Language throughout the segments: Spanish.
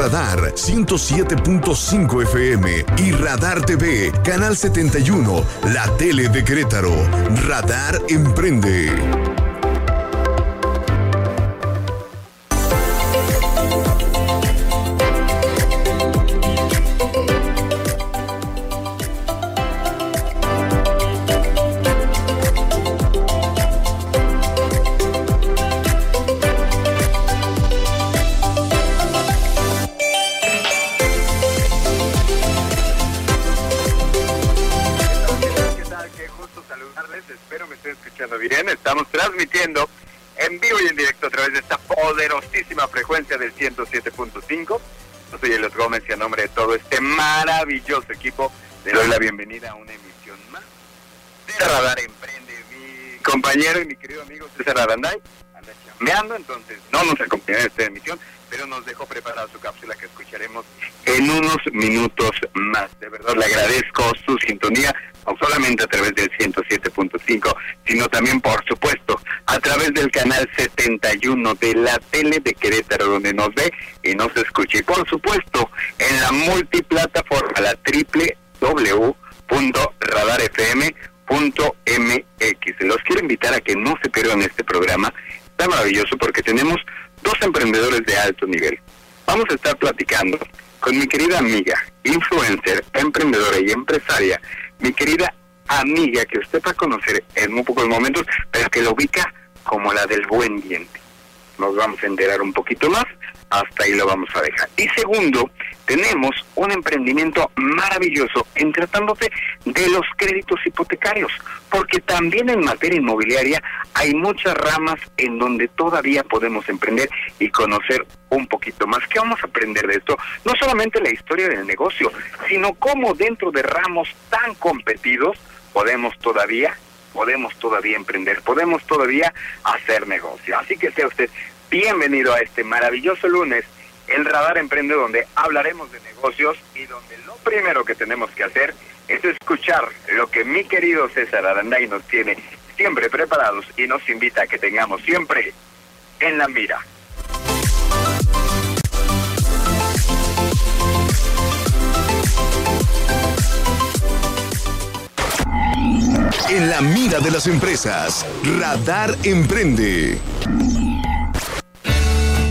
Radar 107.5 FM y Radar TV, Canal 71, la tele de Querétaro. Radar Emprende. Poderosísima frecuencia del 107.5. Yo soy Eliot Gómez y a nombre de todo este maravilloso equipo le doy la bienvenida a una emisión más de Radar Emprende. Mi compañero y mi querido amigo César Aranday anda chambeando, entonces no nos acompaña en esta emisión, pero nos dejó preparada su cápsula que escucharemos en unos minutos más. De verdad le agradezco su sintonía, no solamente a través del 107.5, sino también, por supuesto, a través del canal 71 de la tele de Querétaro, donde nos ve y nos escucha. Y por supuesto, en la multiplataforma, la triple www.radarfm.mx. Los quiero invitar a que no se pierdan este programa. Está maravilloso porque tenemos dos emprendedores de alto nivel. Vamos a estar platicando con mi querida amiga, influencer, emprendedora y empresaria, mi querida amiga que usted va a conocer en muy pocos momentos, pero que la ubica como la del buen diente. Nos vamos a enterar un poquito más hasta ahí lo vamos a dejar. Y segundo, tenemos un emprendimiento maravilloso en tratándose de los créditos hipotecarios, porque también en materia inmobiliaria hay muchas ramas en donde todavía podemos emprender y conocer un poquito más. ¿Qué vamos a aprender de esto? No solamente la historia del negocio, sino cómo dentro de ramos tan competidos podemos todavía podemos todavía emprender, podemos todavía hacer negocio. Así que sea usted Bienvenido a este maravilloso lunes, el Radar Emprende, donde hablaremos de negocios y donde lo primero que tenemos que hacer es escuchar lo que mi querido César Aranday nos tiene siempre preparados y nos invita a que tengamos siempre en la mira. En la mira de las empresas, Radar Emprende.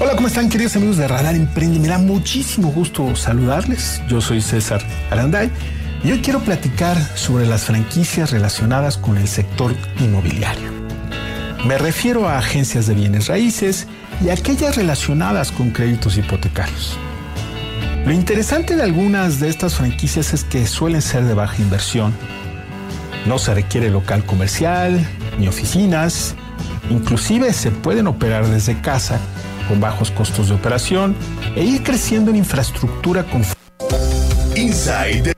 Hola, ¿cómo están queridos amigos de Radar Emprende? Me da muchísimo gusto saludarles. Yo soy César Aranday y hoy quiero platicar sobre las franquicias relacionadas con el sector inmobiliario. Me refiero a agencias de bienes raíces y aquellas relacionadas con créditos hipotecarios. Lo interesante de algunas de estas franquicias es que suelen ser de baja inversión. No se requiere local comercial ni oficinas. Inclusive se pueden operar desde casa con bajos costos de operación e ir creciendo en infraestructura con... Inside.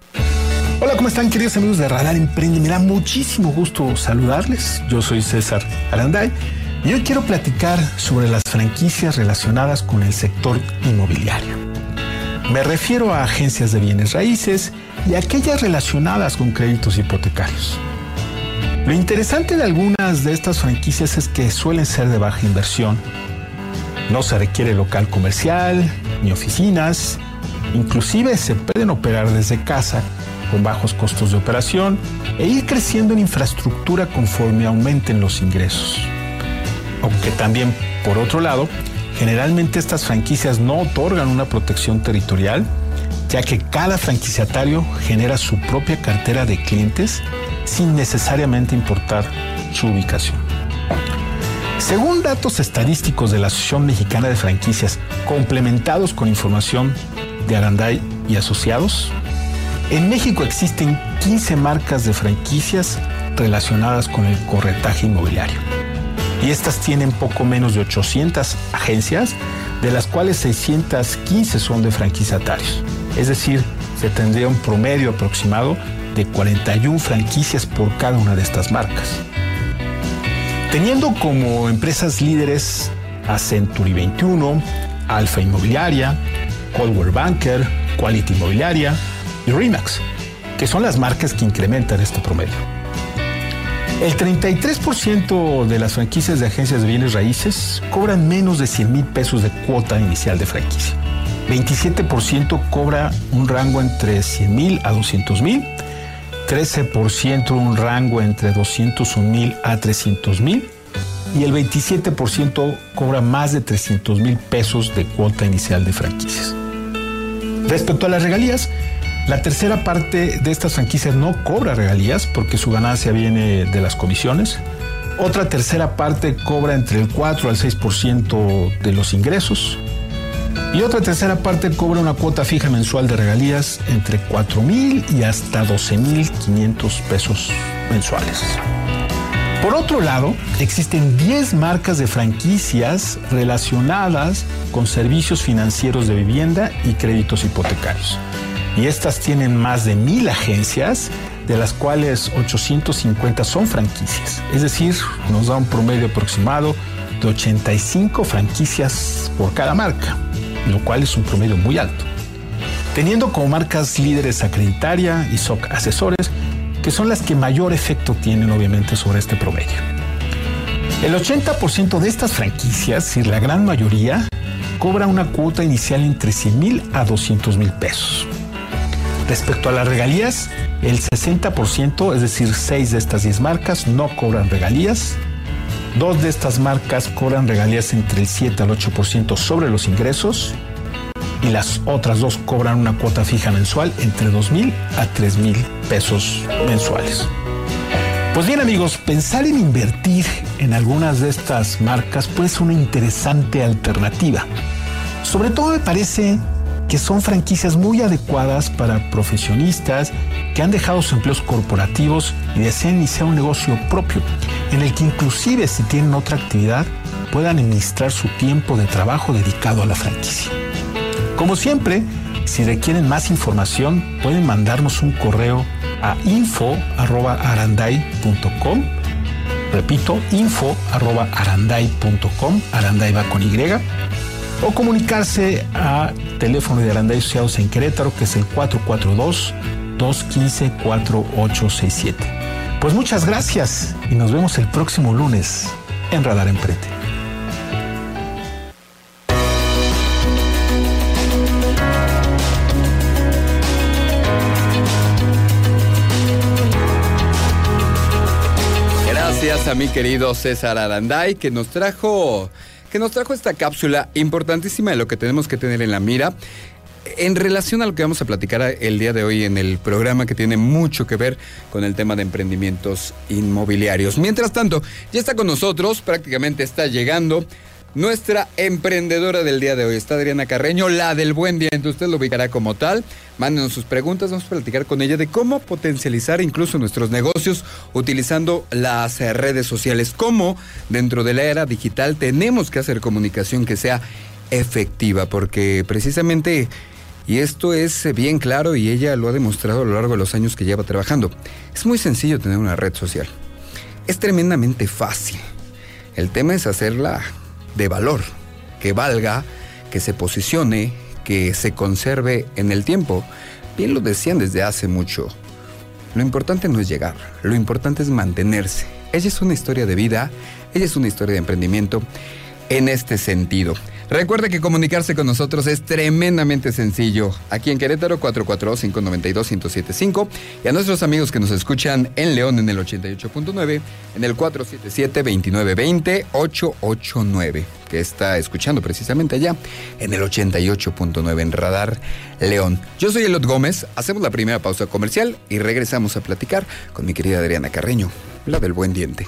Hola, ¿cómo están queridos amigos de Radar Emprende? Me da muchísimo gusto saludarles. Yo soy César Aranday y hoy quiero platicar sobre las franquicias relacionadas con el sector inmobiliario. Me refiero a agencias de bienes raíces y aquellas relacionadas con créditos hipotecarios. Lo interesante de algunas de estas franquicias es que suelen ser de baja inversión no se requiere local comercial ni oficinas. Inclusive se pueden operar desde casa con bajos costos de operación e ir creciendo en infraestructura conforme aumenten los ingresos. Aunque también, por otro lado, generalmente estas franquicias no otorgan una protección territorial, ya que cada franquiciatario genera su propia cartera de clientes sin necesariamente importar su ubicación. Según datos estadísticos de la Asociación Mexicana de Franquicias, complementados con información de Aranday y asociados, en México existen 15 marcas de franquicias relacionadas con el corretaje inmobiliario. Y estas tienen poco menos de 800 agencias, de las cuales 615 son de franquiciatarios. Es decir, se tendría un promedio aproximado de 41 franquicias por cada una de estas marcas. Teniendo como empresas líderes a Century 21, Alfa Inmobiliaria, Coldwell Banker, Quality Inmobiliaria y Remax, que son las marcas que incrementan este promedio. El 33% de las franquicias de agencias de bienes raíces cobran menos de 100 mil pesos de cuota inicial de franquicia. 27% cobra un rango entre 100 mil a 200 mil, 13% un rango entre 201 mil a 300 mil y el 27% cobra más de 300 mil pesos de cuota inicial de franquicias. Respecto a las regalías, la tercera parte de estas franquicias no cobra regalías porque su ganancia viene de las comisiones. Otra tercera parte cobra entre el 4 al 6% de los ingresos. Y otra tercera parte cobra una cuota fija mensual de regalías entre 4 mil y hasta 12 mil 500 pesos mensuales. Por otro lado, existen 10 marcas de franquicias relacionadas con servicios financieros de vivienda y créditos hipotecarios. Y estas tienen más de mil agencias, de las cuales 850 son franquicias. Es decir, nos da un promedio aproximado de 85 franquicias por cada marca, lo cual es un promedio muy alto. Teniendo como marcas líderes Acreditaria y SOC Asesores, que son las que mayor efecto tienen obviamente sobre este promedio. El 80% de estas franquicias, y la gran mayoría, cobra una cuota inicial entre 100 mil a 200 mil pesos. Respecto a las regalías, el 60%, es decir, 6 de estas 10 marcas, no cobran regalías. Dos de estas marcas cobran regalías entre el 7 al 8% sobre los ingresos y las otras dos cobran una cuota fija mensual entre 2 mil a 3 mil pesos mensuales. Pues bien amigos, pensar en invertir en algunas de estas marcas puede ser una interesante alternativa. Sobre todo me parece que son franquicias muy adecuadas para profesionistas que han dejado sus empleos corporativos y desean iniciar un negocio propio, en el que inclusive si tienen otra actividad puedan administrar su tiempo de trabajo dedicado a la franquicia. Como siempre, si requieren más información, pueden mandarnos un correo a info.aranday.com. Repito, info.aranday.com. Aranday va con Y. O comunicarse a teléfono de Aranday Asociados en Querétaro, que es el 442-215-4867. Pues muchas gracias y nos vemos el próximo lunes en Radar Emprende. a mi querido César Aranday que nos trajo que nos trajo esta cápsula importantísima de lo que tenemos que tener en la mira en relación a lo que vamos a platicar el día de hoy en el programa que tiene mucho que ver con el tema de emprendimientos inmobiliarios. Mientras tanto, ya está con nosotros, prácticamente está llegando nuestra emprendedora del día de hoy está Adriana Carreño, la del buen diente. Usted lo ubicará como tal. Mándenos sus preguntas. Vamos a platicar con ella de cómo potencializar incluso nuestros negocios utilizando las eh, redes sociales. Cómo dentro de la era digital tenemos que hacer comunicación que sea efectiva. Porque precisamente, y esto es bien claro y ella lo ha demostrado a lo largo de los años que lleva trabajando, es muy sencillo tener una red social. Es tremendamente fácil. El tema es hacerla de valor, que valga, que se posicione, que se conserve en el tiempo. Bien lo decían desde hace mucho. Lo importante no es llegar, lo importante es mantenerse. Ella es una historia de vida, ella es una historia de emprendimiento en este sentido. Recuerde que comunicarse con nosotros es tremendamente sencillo. Aquí en Querétaro, 442-592-1075. Y a nuestros amigos que nos escuchan en León en el 88.9, en el 477-2920-889, que está escuchando precisamente allá en el 88.9 en Radar León. Yo soy Elot Gómez. Hacemos la primera pausa comercial y regresamos a platicar con mi querida Adriana Carreño, la del buen diente.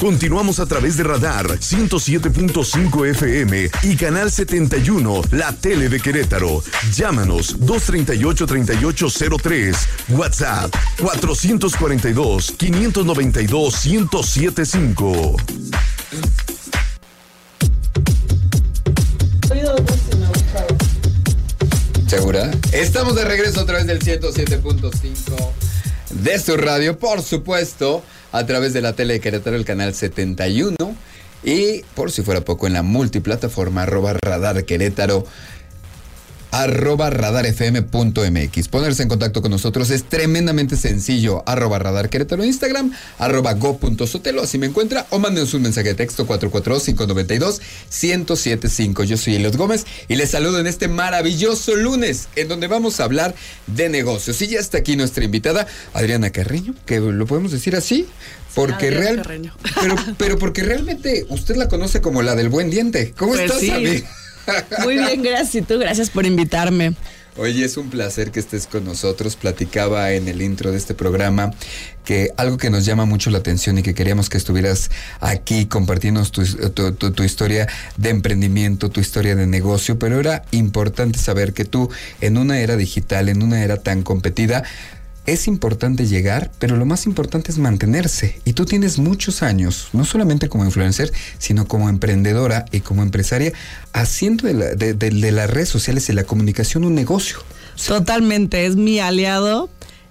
Continuamos a través de Radar 107.5 FM y Canal 71, la tele de Querétaro. Llámanos 238-3803, WhatsApp 442-592-1075. ¿Segura? Estamos de regreso a través del 107.5 de su radio, por supuesto a través de la tele de Querétaro, el canal 71. Y por si fuera poco, en la multiplataforma arroba radar Querétaro. Arroba radarfm.mx. Ponerse en contacto con nosotros es tremendamente sencillo. Arroba radar querétaro Instagram, arroba go.sotelo, así me encuentra, o mándenos un mensaje de texto 442-592-1075. Yo soy Eliot Gómez y les saludo en este maravilloso lunes, en donde vamos a hablar de negocios. Y ya está aquí nuestra invitada, Adriana Carreño, que lo podemos decir así, porque real, pero, pero porque realmente usted la conoce como la del buen diente. ¿Cómo pues estás, sí. Muy bien, gracias. Y tú, gracias por invitarme. Oye, es un placer que estés con nosotros. Platicaba en el intro de este programa que algo que nos llama mucho la atención y que queríamos que estuvieras aquí compartiendo tu, tu, historia de emprendimiento, tu historia de negocio, pero era importante saber que tú en una era digital, en una era tan competida, es importante llegar, pero lo más importante es mantenerse. Y tú tienes muchos años, no solamente como influencer, sino como emprendedora y como empresaria, haciendo de, las redes sociales y la comunicación un negocio. Totalmente, es mi aliado.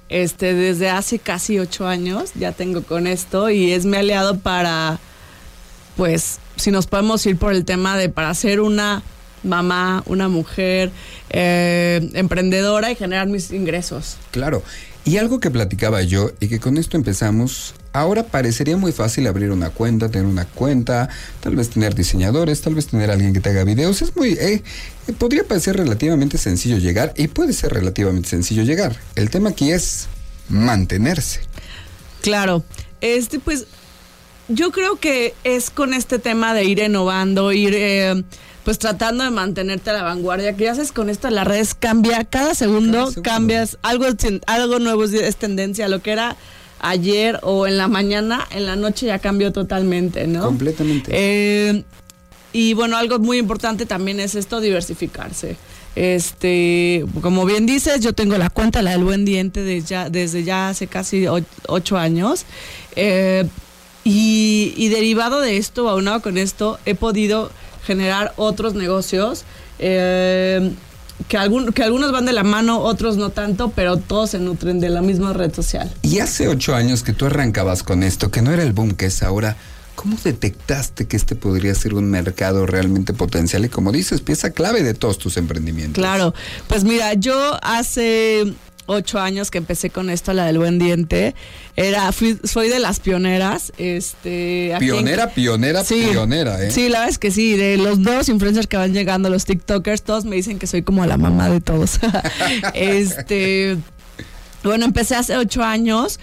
Este, desde hace casi ocho años ya tengo con esto y es mi aliado para, pues, si nos podemos ir por el tema de para ser una mamá, una mujer eh, emprendedora y generar mis ingresos. Claro, y algo que platicaba yo y que con esto empezamos, ahora parecería muy fácil abrir una cuenta, tener una cuenta, tal vez tener diseñadores, tal vez tener alguien que te haga videos. Es muy, eh, eh, podría parecer relativamente sencillo llegar y puede ser relativamente sencillo llegar. El tema aquí es mantenerse. Claro, este pues yo creo que es con este tema de ir innovando, ir... Eh, pues tratando de mantenerte a la vanguardia. ¿Qué haces con esto? Las redes cambia cada segundo, cambias, algo, algo nuevo es tendencia, lo que era ayer o en la mañana, en la noche ya cambió totalmente, ¿no? Completamente. Eh, y bueno, algo muy importante también es esto, diversificarse. Este, como bien dices, yo tengo la cuenta, la del buen diente, desde ya, desde ya hace casi ocho años. Eh, y, y derivado de esto, aunado con esto, he podido generar otros negocios. Eh, que, algún, que algunos van de la mano, otros no tanto, pero todos se nutren de la misma red social. Y hace ocho años que tú arrancabas con esto, que no era el boom que es ahora, ¿cómo detectaste que este podría ser un mercado realmente potencial? Y como dices, pieza clave de todos tus emprendimientos. Claro, pues mira, yo hace ocho años que empecé con esto, la del buen diente. Era, fui, soy de las pioneras. Este, pionera, pionera, pionera, ¿eh? Sí, la verdad es que sí. De los dos influencers que van llegando, los TikTokers, todos me dicen que soy como la mamá de todos. este, bueno, empecé hace ocho años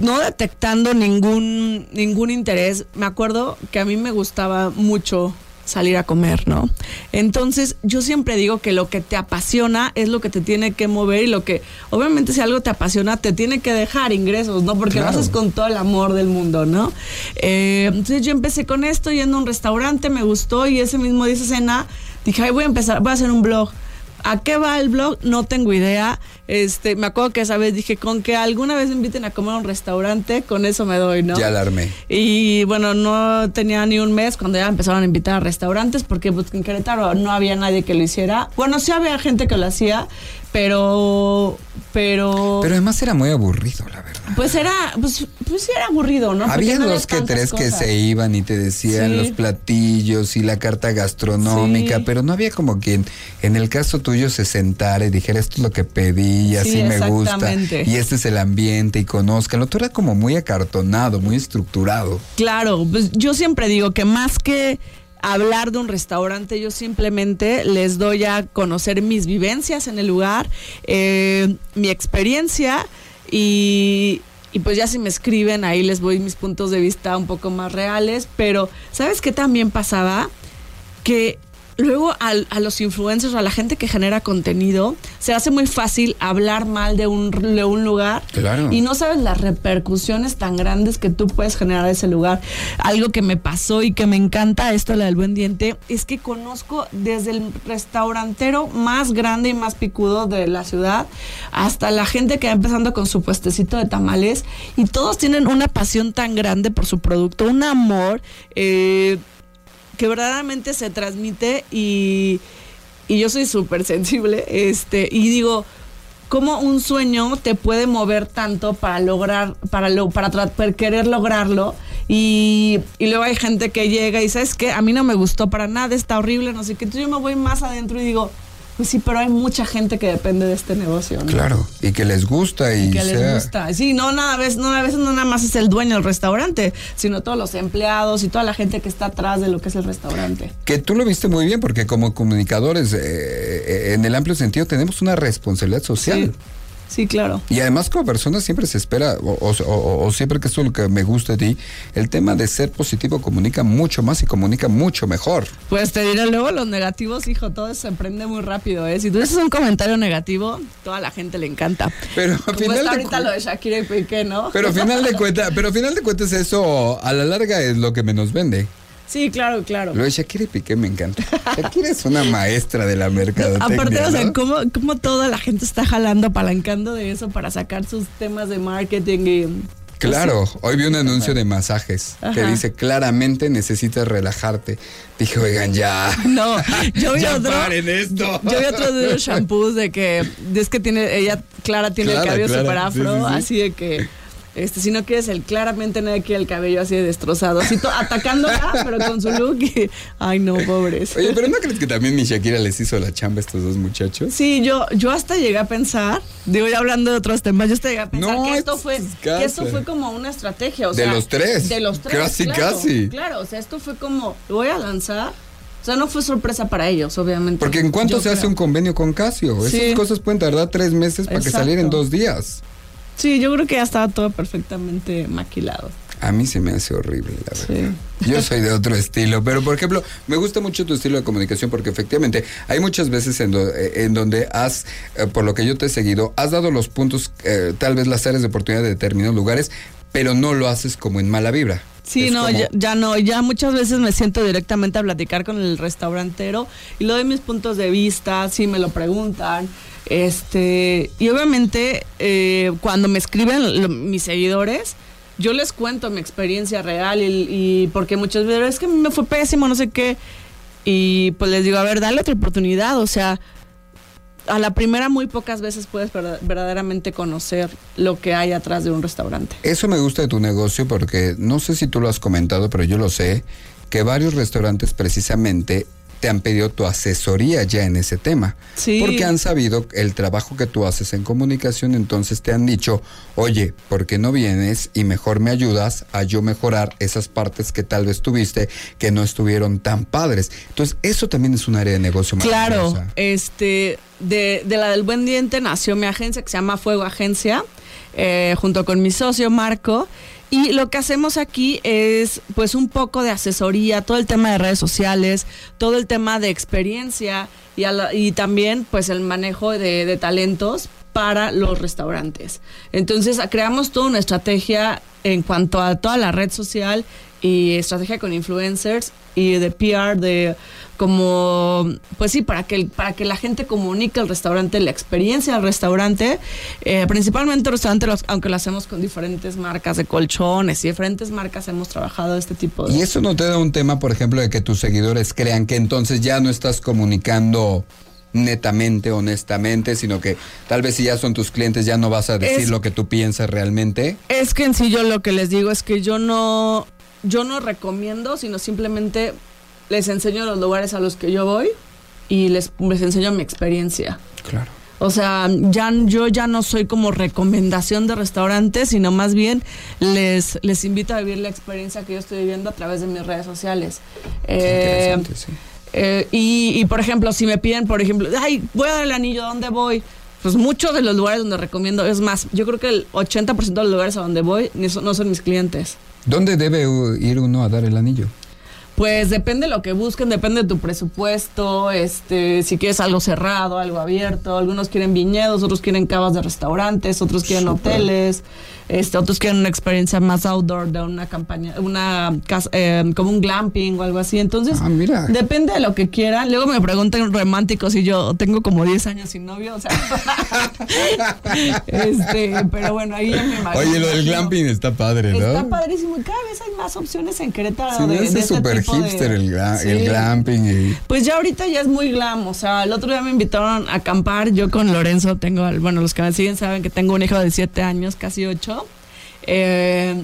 no detectando ningún ningún interés. Me acuerdo que a mí me gustaba mucho salir a comer, ¿no? Entonces, yo siempre digo que lo que te apasiona es lo que te tiene que mover y lo que, obviamente, si algo te apasiona, te tiene que dejar ingresos, ¿no? Porque lo haces con todo el amor del mundo, ¿no? Eh, entonces, yo empecé con esto yendo a un restaurante, me gustó y ese mismo día, esa cena, dije, ay, voy a empezar, voy a hacer un blog. ¿A qué va el blog? No tengo idea. Este, me acuerdo que esa vez dije, con que alguna vez me inviten a comer a un restaurante, con eso me doy, ¿no? Ya alarmé. Y bueno, no tenía ni un mes cuando ya empezaron a invitar a restaurantes, porque pues, en Querétaro no había nadie que lo hiciera. Bueno, sí había gente que lo hacía, pero pero pero además era muy aburrido la verdad. Pues era pues, pues sí era aburrido no había dos que tres que se iban y te decían los platillos y la carta gastronómica pero no había como quien en el caso tuyo se sentara y dijera esto es lo que pedí y así me gusta y este es el ambiente y conozcanlo todo era como muy acartonado muy estructurado. Claro pues yo siempre digo que más que hablar de un restaurante, yo simplemente les doy a conocer mis vivencias en el lugar, eh, mi experiencia y, y pues ya si me escriben ahí les voy mis puntos de vista un poco más reales, pero ¿sabes qué también pasaba? Que luego a, los influencers o a la gente que genera contenido se hace muy fácil hablar mal de un, de un lugar y no sabes las repercusiones tan grandes que tú puedes generar ese lugar. Algo que me pasó y que me encanta esto, la del buen diente, es que conozco desde el restaurantero más grande y más picudo de la ciudad hasta la gente que va empezando con su puestecito de tamales y todos tienen una pasión tan grande por su producto, un amor. Eh, que verdaderamente se transmite y, yo soy súper sensible, este, y digo, ¿cómo un sueño te puede mover tanto para lograr, para, lo, para, querer lograrlo? Y, luego hay gente que llega y sabes que a mí no me gustó para nada, está horrible, no sé qué. Entonces yo me voy más adentro y digo, Pues sí, pero hay mucha gente que depende de este negocio, ¿no? Claro, y que les gusta y, que les gusta. Sí, no, nada, a veces, no, a veces no nada más es el dueño del restaurante, sino todos los empleados y toda la gente que está atrás de lo que es el restaurante. Que tú lo viste muy bien, porque como comunicadores, eh, eh, en el amplio sentido, tenemos una responsabilidad social. Sí, sí, claro. Y además como persona siempre se espera, o, o- o- o siempre que esto es lo que me gusta de ti, el tema de ser positivo comunica mucho más y comunica mucho mejor. Pues te diré luego los negativos, hijo, todo se prende muy rápido, ¿eh? Si tú haces un comentario negativo, toda la gente le encanta. Pero a Como final está de ahorita cu- lo de Shakira y Piqué, ¿no? Pero a final de cuentas, pero a final de cuentas eso a la larga es lo que menos vende. Sí, claro, claro. Lo de Shakira y Piqué me encanta. Shakira es una maestra de la mercadotecnia. Aparte, o sea, cómo, cómo toda la gente está jalando, apalancando de eso para sacar sus temas de marketing y... Claro, hoy vi un anuncio de masajes que dice claramente necesitas relajarte. Dije, oigan, ya. No, yo vi Ya otro. paren esto. Yo vi otro de los shampoos de que es que tiene ella Clara tiene Clara, el cabello super afro, sí, sí, sí. así de que este si no quieres el claramente nadie quiere el cabello así de destrozado, así atacándola, pero con su look y ay no, pobres. Oye, pero ¿no crees que también mi Shakira les hizo la chamba a estos dos muchachos? Sí, yo, yo hasta llegué a pensar, digo ya hablando de otros temas, yo hasta llegué a pensar No, que esto fue, que esto fue como una estrategia, o De los tres. de los tres, Casi, claro, casi. Claro, o sea, esto fue como, lo voy a lanzar, o sea, no fue sorpresa para ellos, obviamente. Porque en cuanto Yo se hace un convenio con Casio, Sí. esas cosas pueden tardar tres meses para que saliera en dos días. Sí, yo creo que ya estaba todo perfectamente maquilado. A mí se me hace horrible, la Sí. verdad. Yo soy de otro estilo, pero por ejemplo, me gusta mucho tu estilo de comunicación porque efectivamente hay muchas veces en, do- eh, en donde has, eh, por lo que yo te he seguido, has dado los puntos, eh, tal vez las áreas de oportunidad de determinados lugares, pero no lo haces como en mala vibra. Sí, Es no, como- ya, ya no, ya muchas veces me siento directamente a platicar con el restaurantero y lo doy mis puntos de vista, si me lo preguntan. Este, y obviamente eh, cuando me escriben lo- mis seguidores, yo les cuento mi experiencia real y, y porque muchas veces es que me fue pésimo, no sé qué. Y pues les digo, a ver, dale otra oportunidad, o sea, a la primera muy pocas veces puedes verda- verdaderamente conocer lo que hay atrás de un restaurante. Eso me gusta de tu negocio porque no sé si tú lo has comentado, pero yo lo sé, que varios restaurantes precisamente te han pedido tu asesoría ya en ese tema. Sí. Porque han sabido el trabajo que tú haces en comunicación, entonces te han dicho, oye, ¿por qué no vienes y mejor me ayudas a yo mejorar esas partes que tal vez tuviste que no estuvieron tan padres? Entonces, eso también es un área de negocio Claro, este, de, de la del Buen Diente nació mi agencia que se llama Fuego Agencia, eh, junto con mi socio Marco. Y lo que hacemos aquí es pues un poco de asesoría, todo el tema de redes sociales, todo el tema de experiencia y, la- y también pues el manejo de, de talentos para los restaurantes. Entonces creamos toda una estrategia en cuanto a toda la red social y estrategia con influencers y de PR de como pues sí para que para que la gente comunique el restaurante la experiencia del restaurante eh, principalmente el restaurante los- aunque lo hacemos con diferentes marcas de colchones y diferentes marcas hemos trabajado este tipo de Y eso no te da un tema, por ejemplo, de que tus seguidores crean que entonces ya no estás comunicando netamente, honestamente, sino que tal vez si ya son tus clientes ya no vas a decir Es- lo que tú piensas realmente. Es que en sí yo lo que les digo es que yo no, yo no recomiendo, sino simplemente les enseño los lugares a los que yo voy y les, les enseño mi experiencia. Claro. O sea, ya, yo ya no soy como recomendación de restaurantes, sino más bien les, les invito a vivir la experiencia que yo estoy viviendo a través de mis redes sociales. Eh, Interesante, sí. eh, y, y, por ejemplo, si me piden, por ejemplo, ay, voy a dar el anillo, ¿a dónde voy? Pues muchos de los lugares donde recomiendo, es más, yo creo que el 80% de los lugares a donde voy no son mis clientes. ¿Dónde debe ir uno a dar el anillo? Pues depende de lo que busquen, depende de tu presupuesto, este, si quieres algo cerrado, algo abierto, algunos quieren viñedos, otros quieren cavas de restaurantes, otros quieren hoteles, este, otros quieren una experiencia más outdoor de una campaña, una casa, eh, como un glamping o algo así. Entonces, Ah, mira. depende de lo que quieran. Luego me preguntan románticos y yo tengo como 10 años sin novio, o sea, este, pero bueno, ahí ya me imagino. Oye, lo del glamping está padre, ¿no? Está padrísimo y cada vez hay más opciones en Querétaro. Me de- de este súper tipo de- hipster el, gla- Sí. el glamping. y- Pues ya ahorita ya es muy glam, o sea, el otro día me invitaron a acampar, yo con Lorenzo tengo, al- bueno, los que me siguen saben que tengo un hijo de 7 años, casi 8, eh,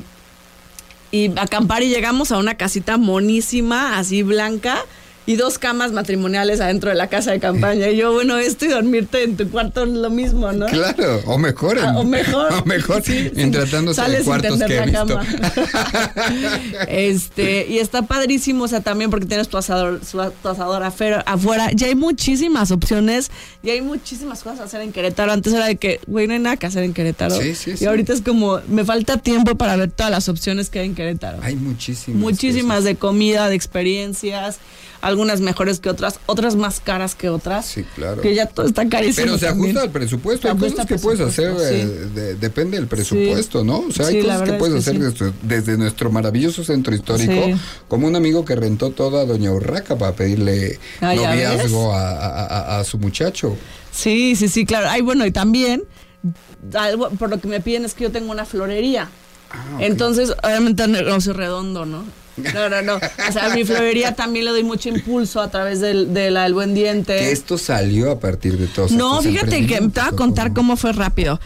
y acampar y llegamos a una casita monísima, así blanca, y dos camas matrimoniales adentro de la casa de campaña. Y yo, bueno, esto y dormirte en tu cuarto es lo mismo, ¿no? Claro, o mejor. Ah, o mejor. o mejor, Sí, en tratándose de cuartos que he visto. este, y está padrísimo, o sea, también porque tienes tu asador, su- tu asador afuera, afuera. Ya hay muchísimas opciones y hay muchísimas cosas a hacer en Querétaro. Antes era de que, güey, no hay nada que hacer en Querétaro. Sí, sí, y sí. ahorita es como, me falta tiempo para ver todas las opciones que hay en Querétaro. Hay muchísimas. Muchísimas cosas. de comida, de experiencias, algunas mejores que otras, otras más caras que otras. Sí, claro. Que ya todo está carísimo. Pero se también. ajusta al presupuesto. Se Hay cosas que puedes hacer, eh, de- depende del presupuesto, ¿no? O sea, hay Sí, cosas que puedes es que hacer desde, desde nuestro maravilloso centro histórico, como un amigo que rentó toda Doña Urraca para pedirle Ah, ¿ya noviazgo a, a- a- a su muchacho. Sí, sí, sí, claro. Ay, bueno, y también, algo, por lo que me piden es que yo tengo una florería. Ah, Entonces, obviamente el negocio redondo, ¿no? No, no, no. O sea, a mi florería también le doy mucho impulso a través del, de la del buen diente. Que esto salió a partir de todos No, fíjate que te voy a contar ¿o cómo fue rápido.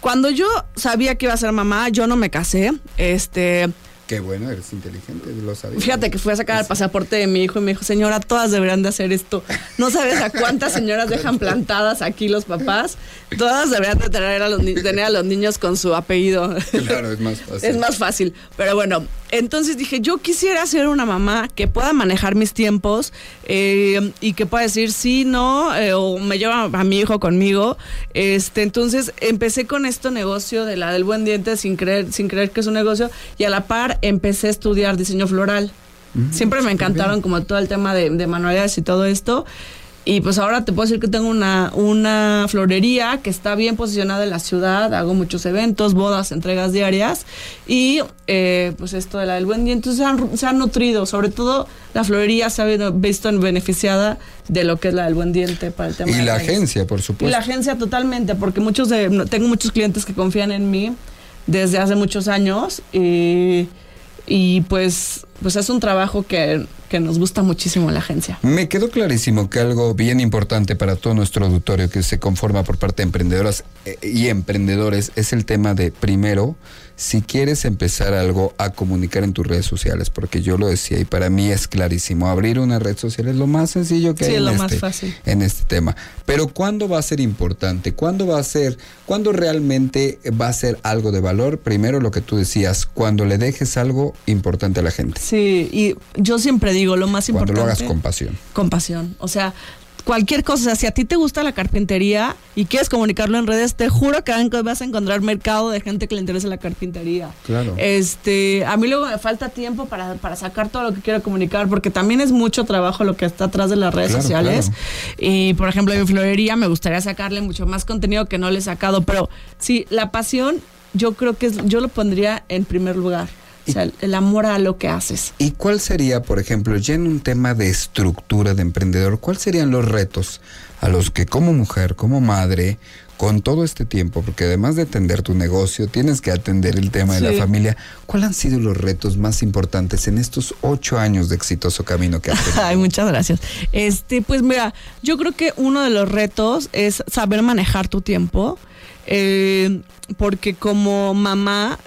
Cuando yo sabía que iba a ser mamá, yo no me casé. Este, Qué bueno, eres inteligente, lo sabía. Fíjate que fui a sacar el pasaporte de mi hijo y me dijo, señora, todas deberían de hacer esto. No sabes a cuántas señoras dejan plantadas aquí los papás. Todas deberían de tener a los, tener a los niños con su apellido. Claro, es más fácil. Es más fácil. Pero bueno, entonces dije, yo quisiera ser una mamá que pueda manejar mis tiempos eh, y que pueda decir sí, no, eh, o me lleva a mi hijo conmigo. Este, entonces empecé con este negocio de la del buen diente sin creer, sin creer que es un negocio y a la par empecé a estudiar diseño floral. Siempre me encantaron como todo el tema de, de manualidades y todo esto. Y pues ahora te puedo decir que tengo una, una florería que está bien posicionada en la ciudad, hago muchos eventos, bodas, entregas diarias y eh, pues esto de la del buen día, entonces se han, se han nutrido, sobre todo la florería se ha visto- visto en beneficiada de lo que es la del buen diente para el tema Y de la raíz. agencia, por Y supuesto. la agencia totalmente, porque muchos de, tengo muchos clientes que confían en mí desde hace muchos años y, y pues, pues es un trabajo que, que nos gusta muchísimo la agencia. Me quedó clarísimo que algo bien importante para todo nuestro auditorio que se conforma por parte de emprendedoras eh, y emprendedores es el tema de, primero, si quieres empezar algo a comunicar en tus redes sociales, porque yo lo decía y para mí es clarísimo, abrir una red social es lo más sencillo que Sí, hay es en, lo más este, fácil. en este tema. Pero ¿cuándo va a ser importante? ¿Cuándo va a ser, cuándo realmente va a ser algo de valor? Primero lo que tú decías, cuando le dejes algo importante a la gente, Sí, y yo siempre digo, lo más cuando importante... lo hagas con pasión. con pasión. O sea, cualquier cosa, o sea, si a ti te gusta la carpintería y quieres comunicarlo en redes, te juro que vas a encontrar mercado de gente que le interesa la carpintería. Claro. Este, a mí luego me falta tiempo para, para sacar todo lo que quiero comunicar, porque también es mucho trabajo lo que está atrás de las redes Claro, sociales. claro. Y por ejemplo, en mi florería me gustaría sacarle mucho más contenido que no le he sacado, pero sí, la pasión, yo creo que es, yo lo pondría en primer lugar. O sea, el, amor a lo que haces. ¿Y cuál sería, por ejemplo, ya en un tema de estructura de emprendedor, cuáles serían los retos a los que como mujer, como madre, con todo este tiempo, porque además de atender tu negocio, tienes que atender el tema de la familia, ¿cuáles han sido los retos más importantes en estos ocho años de exitoso camino que has tenido? Ay, muchas gracias. Este, pues mira, yo creo que uno de los retos es saber manejar tu tiempo, eh, porque como mamá,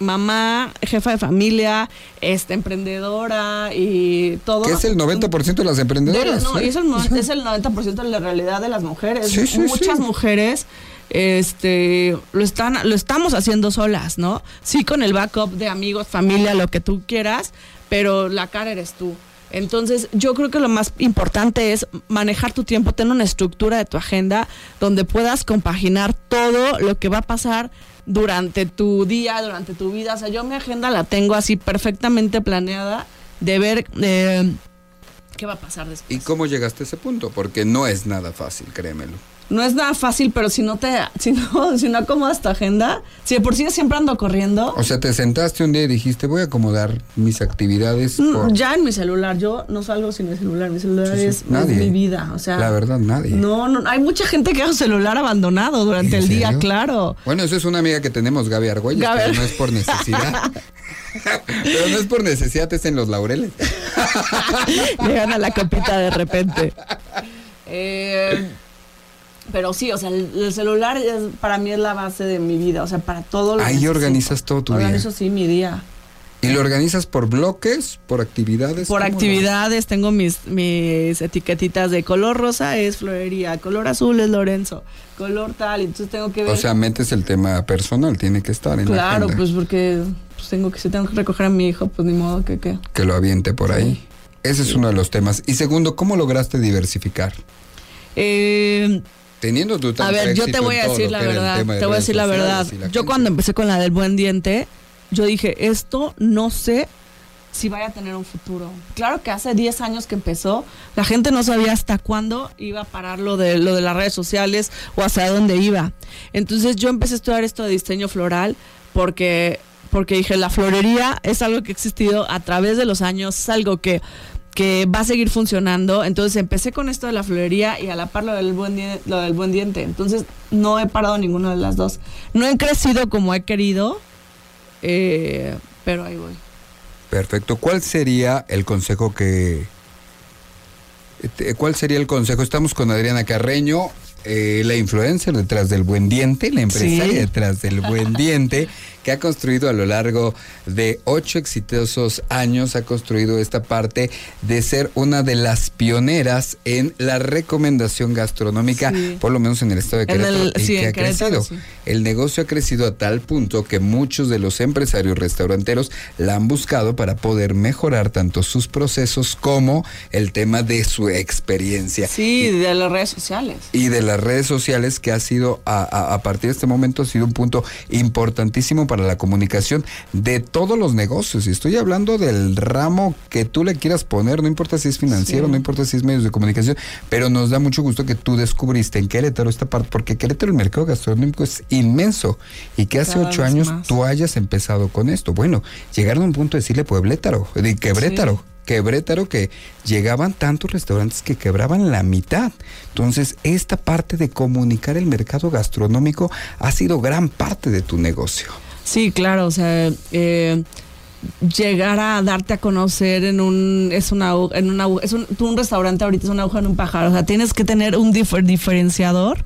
mamá, jefa de familia, este, emprendedora y todo. que es el 90% de las De- emprendedoras. no, ¿eh? y es el, no- es el 90% de la realidad de las mujeres. Sí, sí, Muchas sí. mujeres este lo están lo estamos haciendo solas, ¿no? Sí con el backup de amigos, familia, lo que tú quieras, pero la cara eres tú. Entonces, yo creo que lo más importante es manejar tu tiempo, tener una estructura de tu agenda donde puedas compaginar todo lo que va a pasar durante tu día, durante tu vida. O sea, yo mi agenda la tengo así perfectamente planeada de ver eh, qué va a pasar después. ¿Y cómo llegaste a ese punto? Porque no es nada fácil, créemelo. No es nada fácil, pero si no te, si no, si no acomodas tu agenda, si de por sí siempre ando corriendo, O sea, te sentaste un día y dijiste, voy a acomodar mis actividades. mm, por-". ya en mi celular, yo no salgo sin mi celular, mi celular Sí, sí, es, mi vida, o sea. La verdad, nadie. No, no, hay mucha gente que ha su celular abandonado durante ¿En el día, claro. Bueno, eso es una amiga que tenemos, Gaby Argüelles, Gaby pero no es por necesidad. pero no es por necesidad, es en los laureles. Llegan a la copita de repente. Eh, pero sí, o sea, el, el celular es- para mí es la base de mi vida, o sea, para todo lo que Ahí organizas todo tu día. Organizo sí mi día. ¿Y lo organizas por bloques, por actividades? Por ¿Cómo lo actividades, tengo mis, mis etiquetitas de color rosa es florería, color azul es Lorenzo, color tal, entonces tengo que ver. O sea, metes el tema personal, tiene que estar en la claro, pues porque pues tengo que, si tengo que recoger a mi hijo, pues ni modo que qué. Que lo aviente por ahí. Ese es uno de los temas. Y segundo, ¿cómo lograste diversificar? Eh, Teniendo tú a ver, yo te voy a decir la que verdad, te voy a decir la verdad. Yo cuando empecé con la del buen diente, yo dije, esto no sé si vaya a tener un futuro. Claro que hace 10 años que empezó, la gente no sabía hasta cuándo iba a parar lo de, lo de las redes sociales o hacia dónde iba. Entonces yo empecé a estudiar esto de diseño floral porque, porque dije, la florería es algo que ha existido a través de los años, es algo que, que va a seguir funcionando. Entonces empecé con esto de la florería y a la par lo del buen, lo del buen diente. Entonces no he parado ninguna de las dos. No he crecido como he querido, eh, pero ahí voy. Perfecto. ¿Cuál sería el consejo que... este, ¿Cuál sería el consejo? Estamos con Adriana Carreño, eh, la influencer detrás del buen diente, la empresaria Sí. detrás del buen diente, que ha construido a lo largo de ocho exitosos años, ha construido esta parte de ser una de las pioneras en la recomendación gastronómica, Sí. por lo menos en el estado de Querétaro, el- y sí, que ha Querétaro, crecido. sí. El negocio ha crecido a tal punto que muchos de los empresarios restauranteros la han buscado para poder mejorar tanto sus procesos como el tema de su experiencia. Sí, de las redes sociales. Y de las redes sociales que ha sido, a, a- a partir de este momento, ha sido un punto importantísimo para la comunicación de todos los negocios. Y estoy hablando del ramo que tú le quieras poner, no importa si es financiero, Sí. no importa si es medios de comunicación, pero nos da mucho gusto que tú descubriste en Querétaro esta parte, porque Querétaro el mercado gastronómico es inmenso y que hace Cada ocho años más. tú hayas empezado con esto. Bueno, llegaron a un punto de decirle Pueblétaro, de Quebrétaro. Sí. Quebrétaro que llegaban tantos restaurantes que quebraban la mitad. Entonces, esta parte de comunicar el mercado gastronómico ha sido gran parte de tu negocio. Sí, claro, o sea, eh, llegar a darte a conocer en un es una en una es un, tú un restaurante ahorita es una aguja en un pájaro, o sea, tienes que tener un difer- diferenciador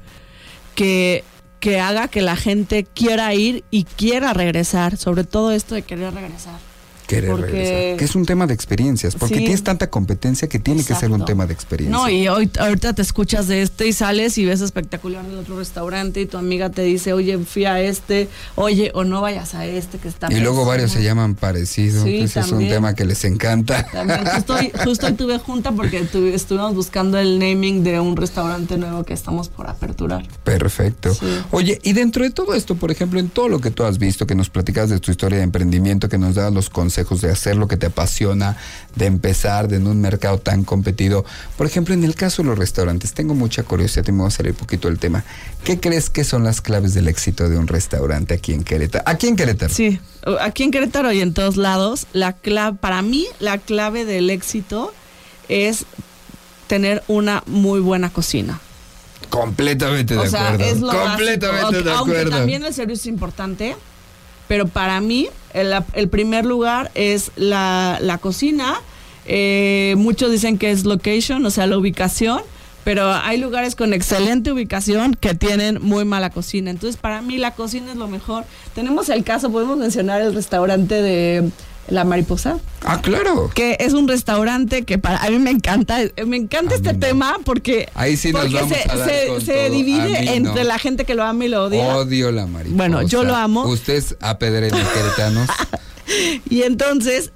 que que haga que la gente quiera ir y quiera regresar, sobre todo esto de querer regresar. Querer Porque- regresar. Que es un tema de experiencias, porque Sí. tienes tanta competencia que tiene que ser un tema de experiencia. No, y hoy, ahorita te escuchas de este y sales y ves espectacular en el otro restaurante y tu amiga te dice, oye, fui a este, oye, o no vayas a este que está Y luego pésimo". varios se llaman parecido. Sí, Ese es un tema que les encanta. También, justo, hoy- justo hoy tuve junta porque tu- estuvimos buscando el naming de un restaurante nuevo que estamos por aperturar. Perfecto. Sí. Oye, y dentro de todo esto, por ejemplo, en todo lo que tú has visto, que nos platicas de tu historia de emprendimiento, que nos das los consejos de hacer lo que te apasiona, de empezar de en un mercado tan competido. Por ejemplo, en el caso de los restaurantes, tengo mucha curiosidad y me voy a salir un poquito del tema. ¿Qué crees que son las claves del éxito de un restaurante aquí en Querétaro? Aquí en Querétaro. Sí, aquí en Querétaro y en todos lados, la clave, para mí la clave del éxito es tener una muy buena cocina. Completamente de o sea, acuerdo. es lo Completamente básico. de Aunque acuerdo. también el servicio es importante, pero para mí el, el primer lugar es la, la cocina. Eh, muchos dicen que es location, o sea, la ubicación, pero hay lugares con excelente ubicación que tienen muy mala cocina. Entonces, para mí la cocina es lo mejor. Tenemos el caso, podemos mencionar el restaurante de La Mariposa Ah, claro. que es un restaurante que para a mí me encanta, me encanta A este no. tema porque, Ahí sí nos porque vamos se, a dar se- con se todo. A divide entre no. la gente que lo ama y lo odia. Odio la mariposa. Bueno, yo lo amo. Ustedes apedren queretanos. Y entonces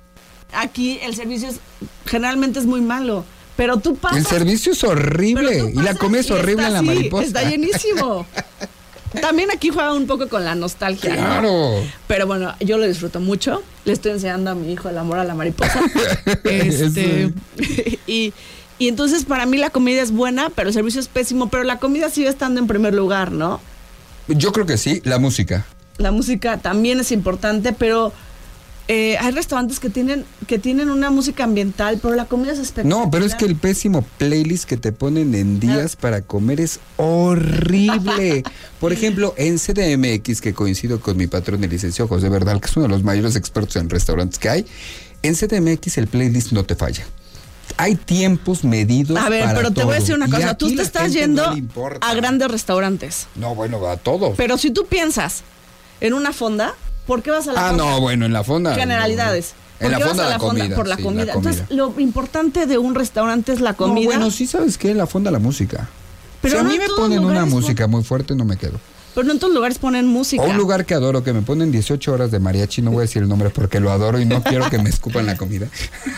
aquí el servicio es generalmente es muy malo, pero tú pasas El servicio es horrible. Y la comida es horrible en la así, mariposa. Está llenísimo. También aquí juega un poco con la nostalgia. ¿no? Claro. Pero bueno, yo lo disfruto mucho. Le estoy enseñando a mi hijo el amor a la mariposa. este, y, y entonces para mí la comida es buena, pero el servicio es pésimo. Pero la comida sigue estando en primer lugar, ¿no? Yo creo que sí, la música. La música también es importante, pero eh, hay restaurantes que tienen, que tienen una música ambiental, pero la comida es espectacular. No, pero es que el pésimo playlist que te ponen en días para comer es horrible. Por ejemplo, en CDMX, que coincido con mi patrón, el licenciado José Bernal, que es uno de los mayores expertos en restaurantes que hay, en CDMX el playlist no te falla. Hay tiempos medidos. A ver, para pero te voy a decir una cosa. Tú te estás yendo no a grandes restaurantes. No, bueno, a todos. Pero si tú piensas en una fonda, ¿Por qué vas a la Ah, fonda? no, bueno, en la fonda. Generalidades. En ¿Por la qué vas fonda a la comida. Por la sí, comida. Entonces, lo importante de un restaurante es la No, comida. bueno, sí sabes que en la fonda la música. Pero si a mí en me ponen una música muy fuerte, no me quedo. Pero no en todos lugares ponen música. O un lugar que adoro, que me ponen 18 horas de mariachi, no voy a decir el nombre porque lo adoro y no quiero que me escupan la comida.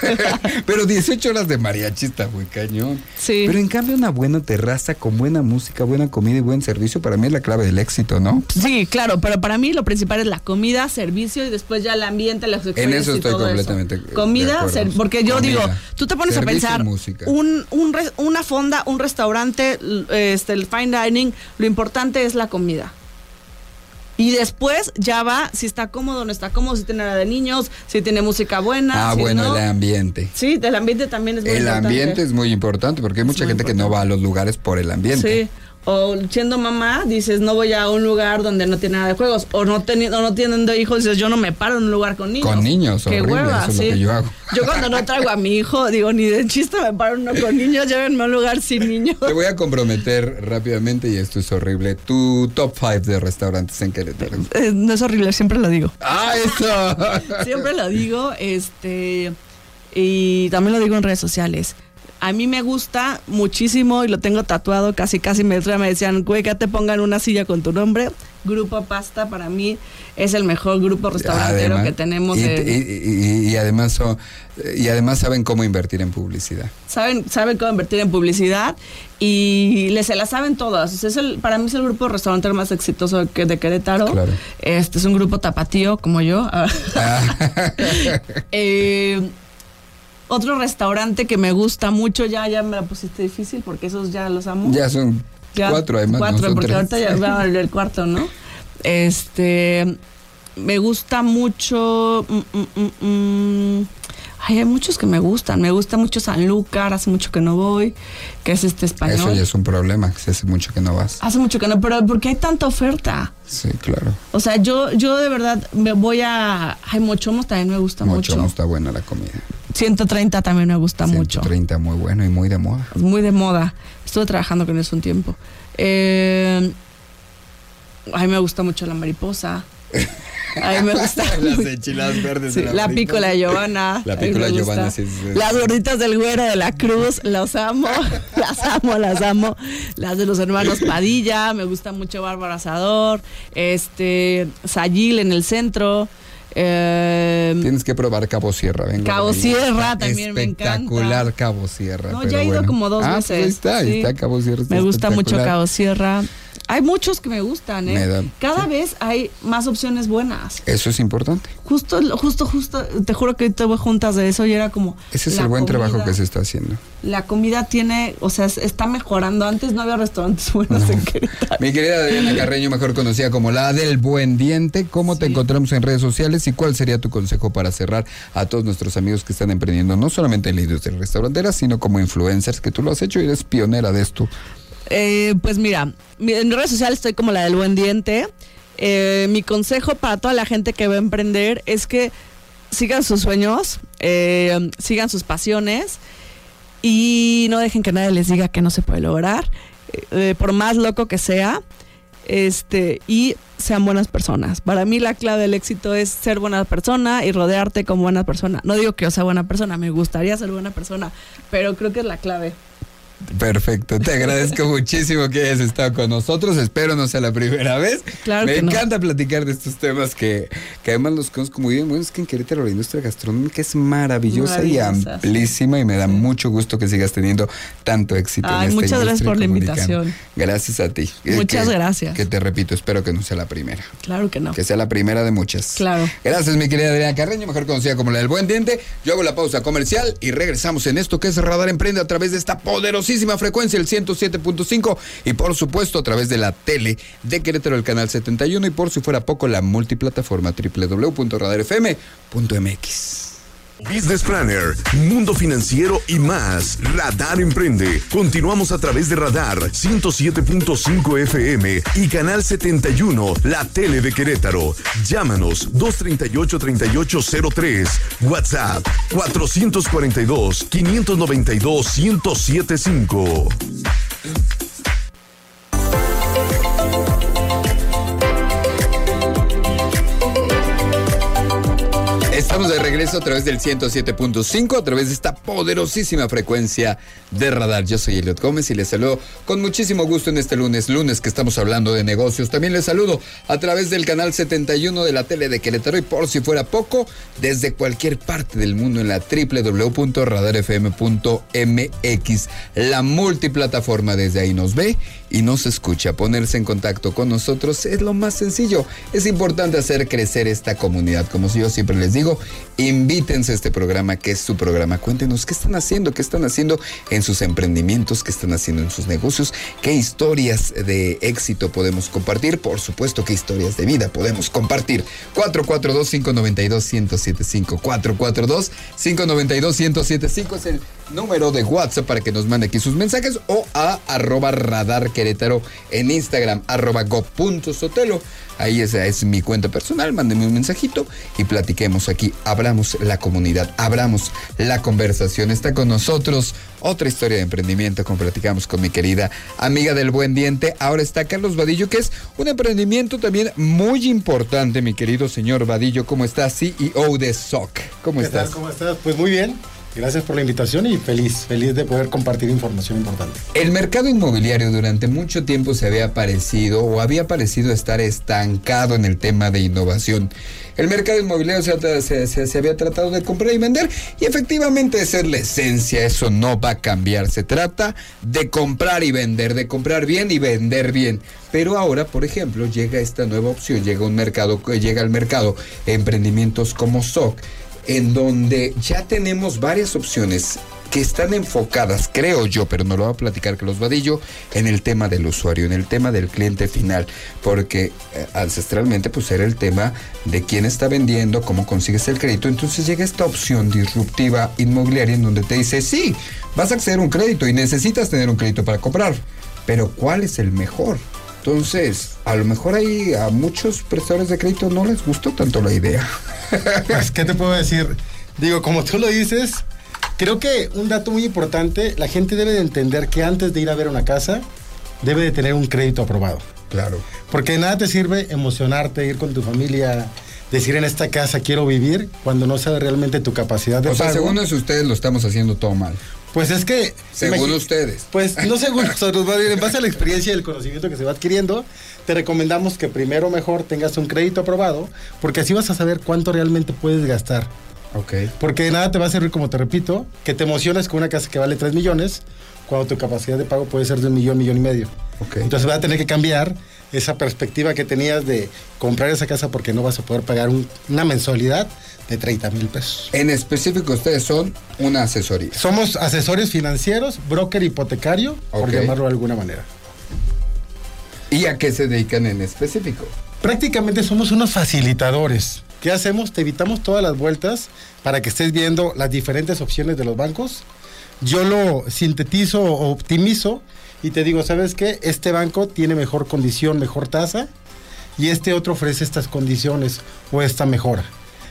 Pero 18 horas de mariachi está muy cañón. Sí. Pero en cambio una buena terraza con buena música, buena comida y buen servicio, para mí es la clave del éxito, ¿no? Sí, claro, pero para mí lo principal es la comida, servicio y después ya el ambiente, las experiencias eso y estoy todo completamente eso. de Comida, ser- porque yo Comida, digo, tú te pones a pensar un, un una fonda, un restaurante, este, el fine dining, lo importante es la comida. Y después ya va si está cómodo o no está cómodo, si tiene área de niños, si tiene música buena. Ah, si bueno, no. el ambiente. Sí, el ambiente también es muy El importante. ambiente es muy importante porque hay mucha gente que no va a los lugares por el ambiente. Sí. O siendo mamá, dices, no voy a un lugar donde no tiene nada de juegos. O no, teni- o no teniendo hijos, dices, yo no me paro en un lugar con niños. Con niños, Qué horrible, hueva, eso es lo sí. que yo hago. Yo cuando no traigo a mi hijo, digo, ni de chiste me paro uno con niños, llévenme a un lugar sin niños. Te voy a comprometer rápidamente y esto es horrible. Tu top 5 de restaurantes en Querétaro. Eh, no es horrible, siempre lo digo. ¡Ah, eso! Siempre lo digo, este, y también lo digo en redes sociales. A mí me gusta muchísimo y lo tengo tatuado, casi casi me, me decían, güey, que te pongan una silla con tu nombre. Grupo Pasta para mí es el mejor grupo restaurantero Además, que tenemos. Y, en- y- y- y además son- y además saben cómo invertir en publicidad. saben, saben cómo invertir en publicidad y les se la saben todas. O sea, es el, para mí es el grupo restaurantero más exitoso que de Querétaro. Claro. Este es un grupo tapatío como yo. Ah, Eh, otro restaurante que me gusta mucho, ya, ya me la pusiste difícil porque esos ya los amo. ya son Ya, cuatro además, Cuatro, no porque tres. ahorita ya va el cuarto, ¿no? Este, me gusta mucho. mm, mm, mm. Ay, hay muchos que me gustan. Me gusta mucho Sanlúcar, hace mucho que no voy, que es este español. Eso ya es un problema, que hace mucho que no vas. Hace mucho que no, pero porque hay tanta oferta. Sí, claro. O sea, yo, yo de verdad me voy a. Ay, Mochomos también me gusta Mucho no mucho. está buena la comida. 130 también me gusta mucho. 130 muy bueno y muy de moda. Muy de moda. Estuve trabajando con eso un tiempo. Eh, a mí me gusta mucho la mariposa. A mí me gusta. Las enchiladas verdes. Sí, de la pícola Giovanna. La pícola. Giovanna, sí, sí, sí. Las gorditas del güero de la cruz, las amo, las amo, las amo. Las de los hermanos Padilla, me gusta mucho Bárbara Asador, este, Sayil en el centro. eh, Tienes que probar Cabo Sierra, venga. Cabo. Sierra Está también me encanta. Espectacular Cabo Sierra. No, pero ya he ido bueno. como dos Ah, pues veces. ahí está, ahí sí. está Cabo Sierra. está Me gusta mucho. Cabo Sierra. Hay muchos que me gustan, ¿eh? Me da- Cada vez hay más opciones buenas. Eso es importante. Justo, justo, justo, te juro que tuve juntas de eso y era como... Ese es el buen trabajo que se está haciendo. La comida tiene, o sea, es- está mejorando. Antes no había restaurantes buenos en Querétaro. Mi querida Adriana Carreño, mejor conocida como la del buen diente, ¿cómo te encontramos en redes sociales y cuál sería tu consejo para cerrar a todos nuestros amigos que están emprendiendo, no solamente en la industria restaurantera, sino como influencers, que tú lo has hecho y eres pionera de esto? Eh, pues mira, mi- en redes sociales estoy como la del buen diente. Eh, mi consejo para toda la gente que va a emprender es que sigan sus sueños, eh, sigan sus pasiones y no dejen que nadie les diga que no se puede lograr, eh, por más loco que sea, este, y sean buenas personas. Para mí la clave del éxito es ser buena persona y rodearte con buena persona. No digo que yo sea buena persona, me gustaría ser buena persona, pero creo que es la clave. Perfecto, te agradezco muchísimo que hayas estado con nosotros. Espero no sea la primera vez. Claro Me que no. encanta platicar de estos temas que, que además los conozco muy bien. Bueno, es que en Querétaro la industria gastronómica es maravillosa y sí. amplísima y me da mucho gusto que sigas teniendo tanto éxito. Ay, en esta muchas gracias por la invitación. Gracias a ti. Eh, Muchas que- gracias. Que te repito, espero que no sea la primera. Claro que no. Que sea la primera de muchas. Claro. Gracias, mi querida Adriana Carreño, mejor conocida como la del Buen Diente. Yo hago la pausa comercial y regresamos en esto que es Radar Emprende a través de esta poderosísima frecuencia, el 107.5, y por supuesto a través de la tele de Querétaro, el canal 71, y por si fuera poco, la multiplataforma www.radarfm.mx. Business Planner, Mundo Financiero y más. Radar Emprende. Continuamos a través de Radar 107.5 FM y Canal 71, la tele de Querétaro. Llámanos 238-3803. WhatsApp 442-592-1075. Regreso a través del 107.5, a través de esta poderosísima frecuencia de radar. Yo soy Eliot Gómez y les saludo con muchísimo gusto en este lunes, lunes que estamos hablando de negocios. También les saludo a través del canal 71 de la tele de Querétaro y por si fuera poco, desde cualquier parte del mundo en la www.radarfm.mx, la multiplataforma desde ahí nos ve y nos escucha. Ponerse en contacto con nosotros es lo más sencillo. Es importante hacer crecer esta comunidad. Como yo siempre les digo, invítense a este programa que es su programa. Cuéntenos qué están haciendo, qué están haciendo en sus emprendimientos, qué están haciendo en sus negocios, qué historias de éxito podemos compartir. Por supuesto, qué historias de vida podemos compartir. 442-592-1075. 442-592-1075 es el número de WhatsApp para que nos mande aquí sus mensajes o a arroba radar en Instagram, arroba go.sotelo. Ahí esa es mi cuenta personal, mándenme un mensajito y platiquemos aquí, abramos la comunidad, abramos la conversación. Está con nosotros otra historia de emprendimiento, como platicamos con mi querida amiga del buen diente. Ahora está Carlos Vadillo, que es un emprendimiento también muy importante, mi querido señor Vadillo. ¿Cómo estás? CEO de SOC. ¿Cómo ¿Qué estás? Tal, ¿Cómo estás? Pues muy bien. Gracias por la invitación y feliz, feliz de poder compartir información importante. El mercado inmobiliario durante mucho tiempo se había parecido o había parecido estar estancado en el tema de innovación. El mercado inmobiliario se, había tratado de comprar y vender y efectivamente esa es la esencia, eso no va a cambiar. Se trata de comprar y vender, de comprar bien y vender bien. Pero ahora, por ejemplo, llega esta nueva opción, llega un mercado, llega al mercado emprendimientos como SOC en donde ya tenemos varias opciones que están enfocadas, creo yo, pero no lo va a platicar Carlos Vadillo, en el tema del usuario, en el tema del cliente final, porque eh, ancestralmente pues era el tema de quién está vendiendo, cómo consigues el crédito, entonces llega esta opción disruptiva inmobiliaria en donde te dice, sí, vas a acceder a un crédito y necesitas tener un crédito para comprar, pero ¿cuál es el mejor? Entonces, a lo mejor ahí a muchos prestadores de crédito no les gustó tanto la idea. Pues, ¿qué te puedo decir? Digo, como tú lo dices, creo que un dato muy importante, la gente debe de entender que antes de ir a ver una casa, debe de tener un crédito aprobado. Claro. Porque de nada te sirve emocionarte, ir con tu familia, decir en esta casa quiero vivir, cuando no sabes realmente tu capacidad de o pago. sea, según eso, ustedes lo estamos haciendo todo mal. Pues es que. Según ustedes. Pues no según nosotros, en base a la experiencia y el conocimiento que se va adquiriendo, te recomendamos que primero mejor tengas un crédito aprobado, porque así vas a saber cuánto realmente puedes gastar. Ok. Porque de nada te va a servir, como te repito, que te emociones con una casa que vale 3 millones, cuando tu capacidad de pago puede ser de un millón, millón y medio. Okay. Entonces vas a tener que cambiar esa perspectiva que tenías de comprar esa casa porque no vas a poder pagar un, una mensualidad de 30 mil pesos. En específico, ustedes son una asesoría. Somos asesores financieros, broker hipotecario, okay. por llamarlo de alguna manera. ¿Y a qué se dedican en específico? Prácticamente somos unos facilitadores. ¿Qué hacemos? Te evitamos todas las vueltas para que estés viendo las diferentes opciones de los bancos. Yo lo sintetizo o optimizo y te digo, ¿sabes qué? Este banco tiene mejor condición, mejor tasa y este otro ofrece estas condiciones o esta mejora.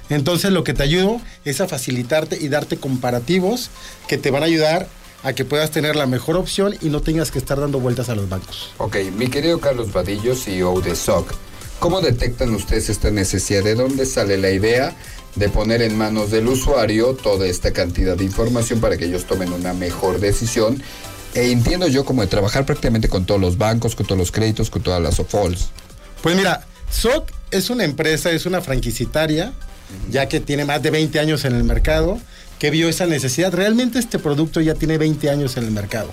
Entonces lo que te ayudo es a facilitarte y darte comparativos que te van a ayudar a que puedas tener la mejor opción y no tengas que estar dando vueltas a los bancos. Ok, mi querido Carlos Vadillo, CEO de SOC, ¿cómo detectan ustedes esta necesidad? ¿De dónde sale la idea de poner en manos del usuario toda esta cantidad de información para que ellos tomen una mejor decisión? E entiendo yo como de trabajar prácticamente con todos los bancos, con todos los créditos, con todas las OFOLs. Pues mira, SOC es una empresa, es una franquicitaria, ya que tiene más de 20 años en el mercado, que vio esa necesidad. Realmente este producto ya tiene 20 años en el mercado.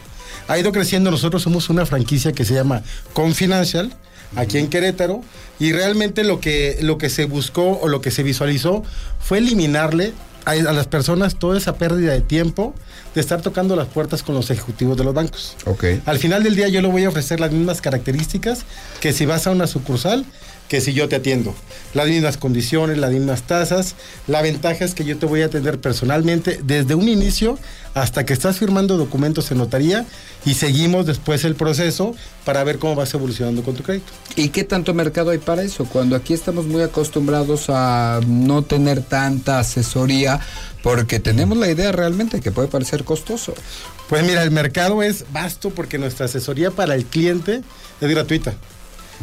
Ha ido creciendo, nosotros somos una franquicia que se llama Confinancial, aquí en Querétaro, y realmente lo que, lo que se buscó o lo que se visualizó fue eliminarle a, a, las personas toda esa pérdida de tiempo de estar tocando las puertas con los ejecutivos de los bancos. Okay. Al final del día yo le voy a ofrecer las mismas características que si vas a una sucursal que si yo te atiendo. Las mismas condiciones, las mismas tasas. La ventaja es que yo te voy a atender personalmente desde un inicio hasta que estás firmando documentos en notaría y seguimos después el proceso para ver cómo vas evolucionando con tu crédito. ¿Y qué tanto mercado hay para eso? Cuando aquí estamos muy acostumbrados a no tener tanta asesoría porque tenemos la idea realmente que puede parecer costoso. Pues mira, el mercado es vasto porque nuestra asesoría para el cliente es gratuita.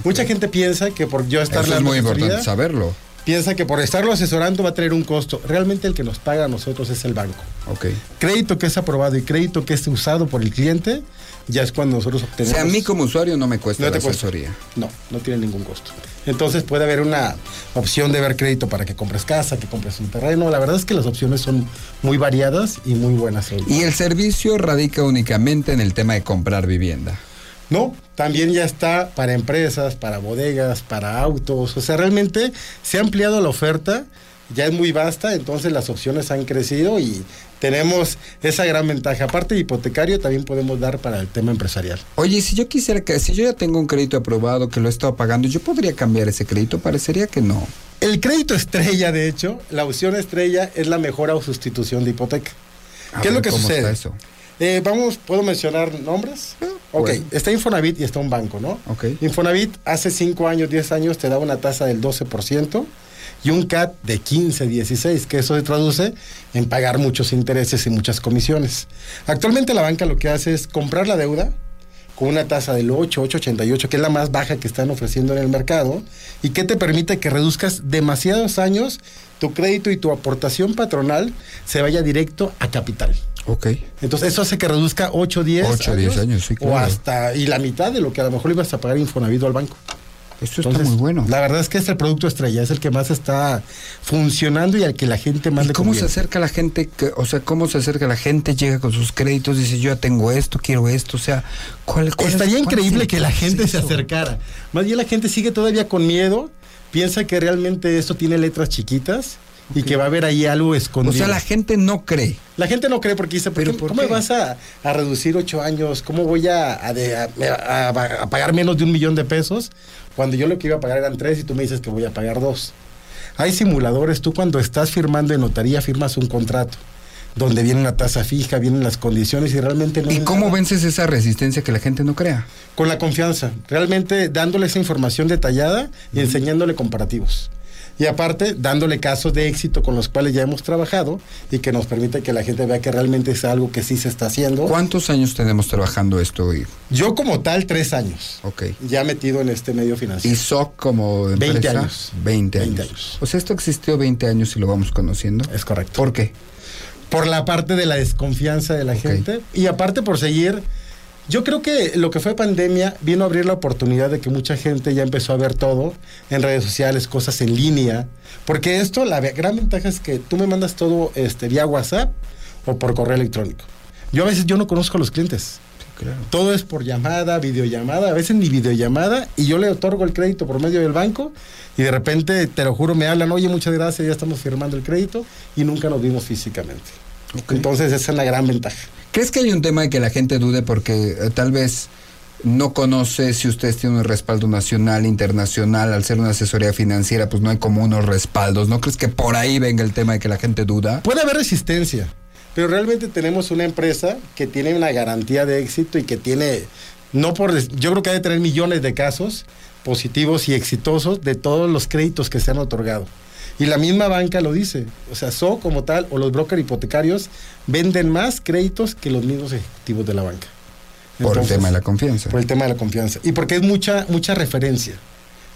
Mucha gente piensa que por yo estar Eso es muy importante saberlo. piensa que por estarlo asesorando va a tener un costo. Realmente el que nos paga a nosotros es el banco. Ok. Crédito que es aprobado y crédito que es usado por el cliente, ya es cuando nosotros O obtenemos. sea, a mí como usuario no me cuesta No la cuesta. asesoría. No, no tiene ningún costo. Entonces puede haber una opción de ver crédito para que compres casa, que compres un terreno. La verdad es que las opciones son muy variadas y muy buenas. Y el servicio radica únicamente en el tema de comprar vivienda. No, también ya está para empresas, para bodegas, para autos. O sea, realmente se ha ampliado la oferta, ya es muy vasta, entonces las opciones han crecido y tenemos esa gran ventaja. Aparte de hipotecario, también podemos dar para el tema empresarial. Oye, si yo quisiera que, si yo ya tengo un crédito aprobado que lo he estado pagando, ¿yo podría cambiar ese crédito? Parecería que no. El crédito estrella, de hecho, la opción estrella es la mejora o sustitución de hipoteca. A ¿Qué es lo que ¿cómo sucede? está eso? Eh, vamos, ¿puedo mencionar nombres? Ok, bueno. está Infonavit y está un banco, ¿no? Ok. Infonavit hace 5 años, 10 años te da una tasa del 12% y un CAT de 15, 16, que eso se traduce en pagar muchos intereses y muchas comisiones. Actualmente la banca lo que hace es comprar la deuda con una tasa del 8, 8,88, que es la más baja que están ofreciendo en el mercado, y que te permite que reduzcas demasiados años tu crédito y tu aportación patronal se vaya directo a capital. Ok. Entonces, eso hace que reduzca 8, 10 8, 10 años, sí, O hasta, y la mitad de lo que a lo mejor ibas a pagar Infonavit al banco. Esto está muy bueno. La verdad es que es el producto estrella, es el que más está funcionando y al que la gente más ¿Y le cómo se acerca la gente? que- o sea, ¿cómo se acerca la gente? Llega con sus créditos, dice, yo ya tengo esto, quiero esto. O sea, ¿cuál, cuál es- Estaría cuál increíble que la gente se acercara. Más bien la gente sigue todavía con miedo, piensa que realmente esto tiene letras chiquitas y que va a haber ahí algo O escondido. sea, la gente no cree. La gente no cree porque dice, ¿por ¿Pero por ¿cómo qué? me vas a, a reducir ocho años? ¿Cómo voy a- a pagar menos de un millón de pesos cuando yo lo que iba a pagar eran tres y tú me dices que voy a pagar dos? Hay simuladores, tú cuando estás firmando en notaría firmas un contrato donde viene una tasa fija, vienen las condiciones y realmente no... ¿Y cómo nada. vences esa resistencia que la gente no crea? Con la confianza, realmente dándole esa información detallada y enseñándole comparativos. Y aparte, dándole casos de éxito con los cuales ya hemos trabajado y que nos permite que la gente vea que realmente es algo que sí se está haciendo. ¿Cuántos años tenemos trabajando esto hoy? Yo como tal, tres años. Ok. Ya metido en este medio ¿Y financiero. SOC como empresa? 20 años. 20 años. 20 años. O sea, esto existió 20 años y lo vamos conociendo. Es correcto. ¿Por qué? Por la parte de la desconfianza de la gente y aparte por seguir... Yo creo que lo que fue pandemia vino a abrir la oportunidad de que mucha gente ya empezó a ver todo en redes sociales, cosas en línea. Porque esto, la gran ventaja es que tú me mandas todo este, vía WhatsApp o por correo electrónico. Yo a veces yo no conozco a los clientes. Claro. Todo es por llamada, videollamada, a veces ni videollamada, y yo le otorgo el crédito por medio del banco, y de repente, te lo juro, me hablan, oye, muchas gracias, ya estamos firmando el crédito, y nunca nos vimos físicamente. Entonces, esa es la gran ventaja. ¿Crees que hay un tema de que la gente dude porque eh, tal vez no conoce si ustedes tienen un respaldo nacional, internacional, al ser una asesoría financiera, pues no hay como unos respaldos? ¿No crees que por ahí venga el tema de que la gente duda? Puede haber resistencia, pero realmente tenemos una empresa que tiene una garantía de éxito y que tiene, no por, yo creo que ha de tener millones de casos positivos y exitosos de todos los créditos que se han otorgado. Y la misma banca lo dice, o sea, SO como tal o los brokers hipotecarios venden más créditos que los mismos ejecutivos de la banca. Por el tema de la confianza. Por el tema de la confianza. Y porque es mucha, mucha referencia.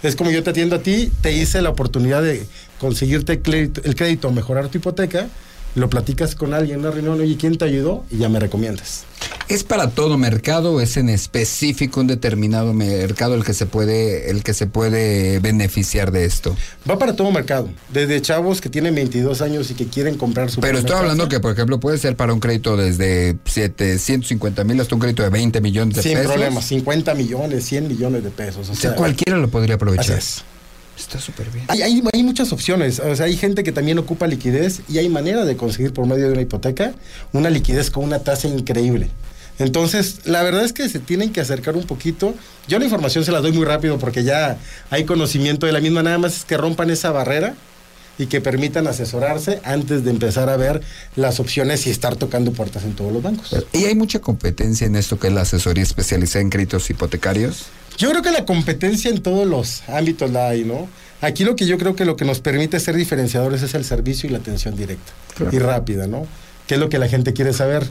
Es como yo te atiendo a ti, te hice la oportunidad de conseguirte el crédito, el crédito mejorar tu hipoteca, lo platicas con alguien en una reunión, oye, ¿quién te ayudó? Y ya me recomiendas. ¿Es para todo mercado o es en específico un determinado mercado el que se puede, el que se puede beneficiar de esto? Va para todo mercado, desde chavos que tienen 22 años y que quieren comprar su Pero estoy hablando que, por ejemplo, puede ser para un crédito desde 750 mil hasta un crédito de 20 millones de Sin pesos. problemas, 50 millones, 100 millones de pesos. O O sea, cualquiera lo podría así aprovechar. es. Está súper bien. Hay, hay, hay muchas opciones. O sea, hay gente que también ocupa liquidez y hay manera de conseguir por medio de una hipoteca una liquidez con una tasa increíble. Entonces, la verdad es que se tienen que acercar un poquito. Yo la información se la doy muy rápido porque ya hay conocimiento de la misma. Nada más es que rompan esa barrera y que permitan asesorarse antes de empezar a ver las opciones y estar tocando puertas en todos los bancos. ¿Y hay mucha competencia en esto que es la asesoría especializada en créditos hipotecarios? Yo creo que la competencia en todos los ámbitos la hay, ¿no? Aquí lo que yo creo que lo que nos permite ser diferenciadores es el servicio y la atención directa Claro. y rápida, ¿no? ¿Qué es lo que la gente quiere saber?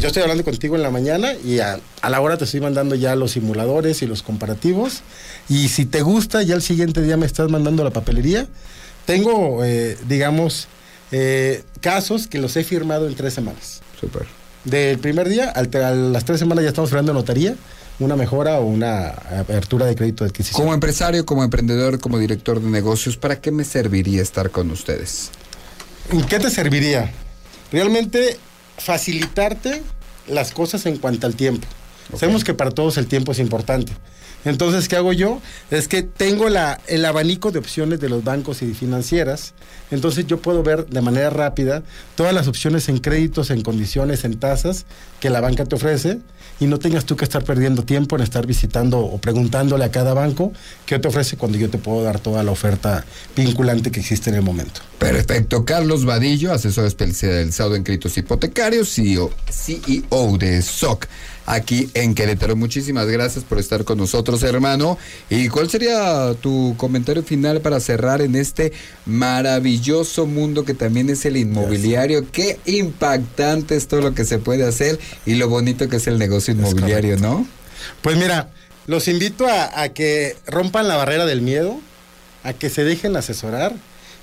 Yo estoy hablando contigo en la mañana y a, a la hora te estoy mandando ya los simuladores y los comparativos. Y si te gusta, ya el siguiente día me estás mandando la papelería tengo, eh, digamos, eh, casos que los he firmado en tres semanas. Súper. Del primer día al a las tres semanas ya estamos firmando notaría una mejora o una apertura de crédito de adquisición. Como empresario, como emprendedor, como director de negocios, ¿para qué me serviría estar con ustedes? ¿En qué te serviría? Realmente facilitarte las cosas en cuanto al tiempo. Sabemos que para todos el tiempo es importante. Entonces, ¿qué hago yo? Es que tengo el abanico de opciones de los bancos y financieras. Entonces yo puedo ver de manera rápida todas las opciones en créditos, en condiciones, en tasas que la banca te ofrece y no tengas tú que estar perdiendo tiempo en estar visitando o preguntándole a cada banco qué te ofrece cuando yo te puedo dar toda la oferta vinculante que existe en el momento. Perfecto. Carlos Vadillo, asesor especializado en créditos hipotecarios, CEO, CEO de SOC, aquí en Querétaro. Muchísimas gracias por estar con nosotros, hermano. ¿Y cuál sería tu comentario final para cerrar en este maravilloso mundo que también es el inmobiliario? Qué impactante es todo lo que se puede hacer y lo bonito que es el negocio inmobiliario, ¿no? Pues mira, los invito a, a que rompan la barrera del miedo, a que se dejen asesorar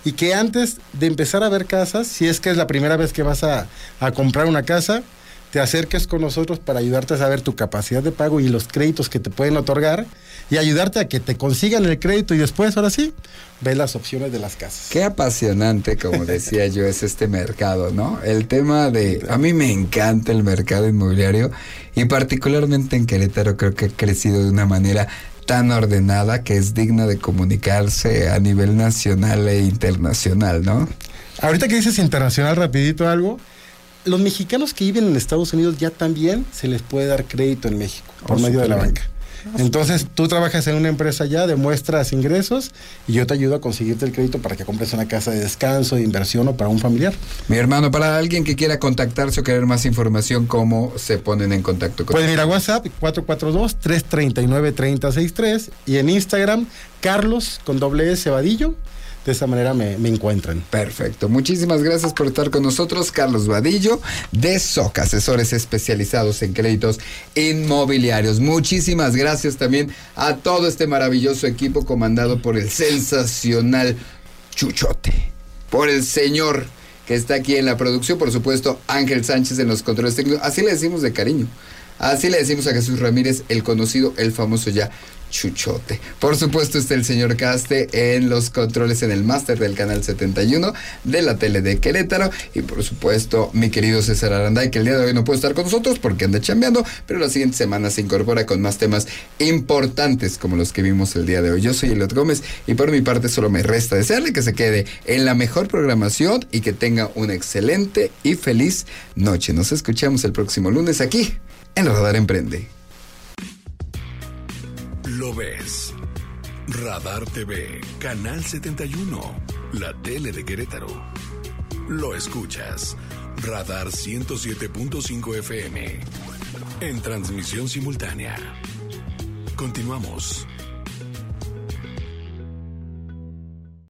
y que antes de empezar a ver casas, si es que es la primera vez que vas a, a comprar una casa, te acerques con nosotros para ayudarte a saber tu capacidad de pago y los créditos que te pueden otorgar y ayudarte a que te consigan el crédito y después, ahora sí, ves las opciones de las casas. Qué apasionante, como decía yo, es este mercado, ¿no? El tema de... A mí me encanta el mercado inmobiliario y particularmente en Querétaro creo que ha crecido de una manera tan ordenada que es digna de comunicarse a nivel nacional e internacional, ¿no? Ahorita que dices internacional, rapidito algo, los mexicanos que viven en Estados Unidos ya también se les puede dar crédito en México por Oh, medio de la banca. Entonces tú trabajas en una empresa ya, demuestras ingresos y yo te ayudo a conseguirte el crédito para que compres una casa de descanso, de inversión o para un familiar. Mi hermano, para alguien que quiera contactarse o querer más información, ¿cómo se ponen en contacto con Pueden ir a WhatsApp 442-339-3063 y en Instagram Carlos con doble S Vadillo. De esa manera me, encuentran. Perfecto. Muchísimas gracias por estar con nosotros, Carlos Vadillo, de SOC, asesores especializados en créditos inmobiliarios. Muchísimas gracias también a todo este maravilloso equipo comandado por el sensacional Chuchote, por el señor que está aquí en la producción, por supuesto, Ángel Sánchez en los controles técnicos. Así le decimos de cariño. Así le decimos a Jesús Ramírez, el conocido, el famoso ya Chuchote. Por supuesto está el señor Caste en los controles en el máster del canal 71 de la tele de Querétaro. Y por supuesto mi querido César Aranday, que el día de hoy no puede estar con nosotros porque anda chambeando, pero la siguiente semana se incorpora con más temas importantes como los que vimos el día de hoy. Yo soy Eliot Gómez y por mi parte solo me resta desearle que se quede en la mejor programación y que tenga una excelente y feliz noche. Nos escuchamos el próximo lunes aquí en Radar Emprende. Lo ves. Radar TV, Canal 71, la tele de Querétaro. Lo escuchas. Radar 107.5 FM. En transmisión simultánea. Continuamos.